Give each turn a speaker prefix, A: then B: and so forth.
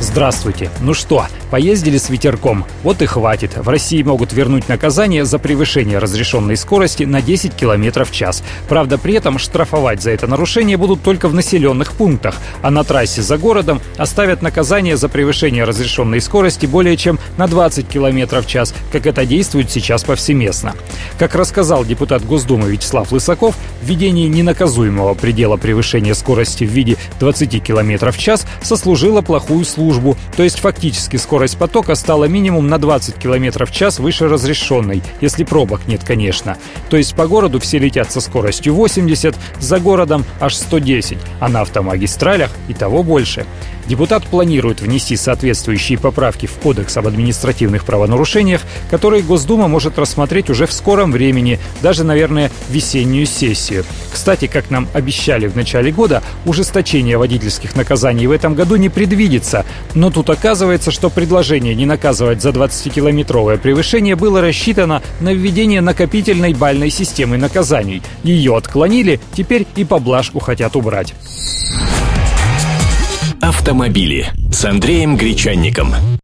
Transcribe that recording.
A: Здравствуйте. Ну что, поездили с ветерком? Вот и хватит. В России могут вернуть наказание за превышение разрешенной скорости на 10 км в час. Правда, при этом штрафовать за это нарушение будут только в населенных пунктах, а на трассе за городом оставят наказание за превышение разрешенной скорости более чем на 20 км в час, как это действует сейчас повсеместно. Как рассказал депутат Госдумы Вячеслав Лысаков, введение ненаказуемого предела превышения скорости в виде 20 км в час сослужило плохую службу службу, то есть фактически скорость потока стала минимум на 20 км в час выше разрешенной, если пробок нет, конечно. То есть по городу все летят со скоростью 80, за городом аж 110, а на автомагистралях и того больше. Депутат планирует внести соответствующие поправки в Кодекс об административных правонарушениях, которые Госдума может рассмотреть уже в скором времени, даже, наверное, весеннюю сессию. Кстати, как нам обещали в начале года, ужесточение водительских наказаний в этом году не предвидится. Но тут оказывается, что предложение не наказывать за 20-километровое превышение было рассчитано на введение накопительной бальной системы наказаний. Ее отклонили, теперь и поблажку хотят убрать.
B: Автомобили с Андреем Гречанником.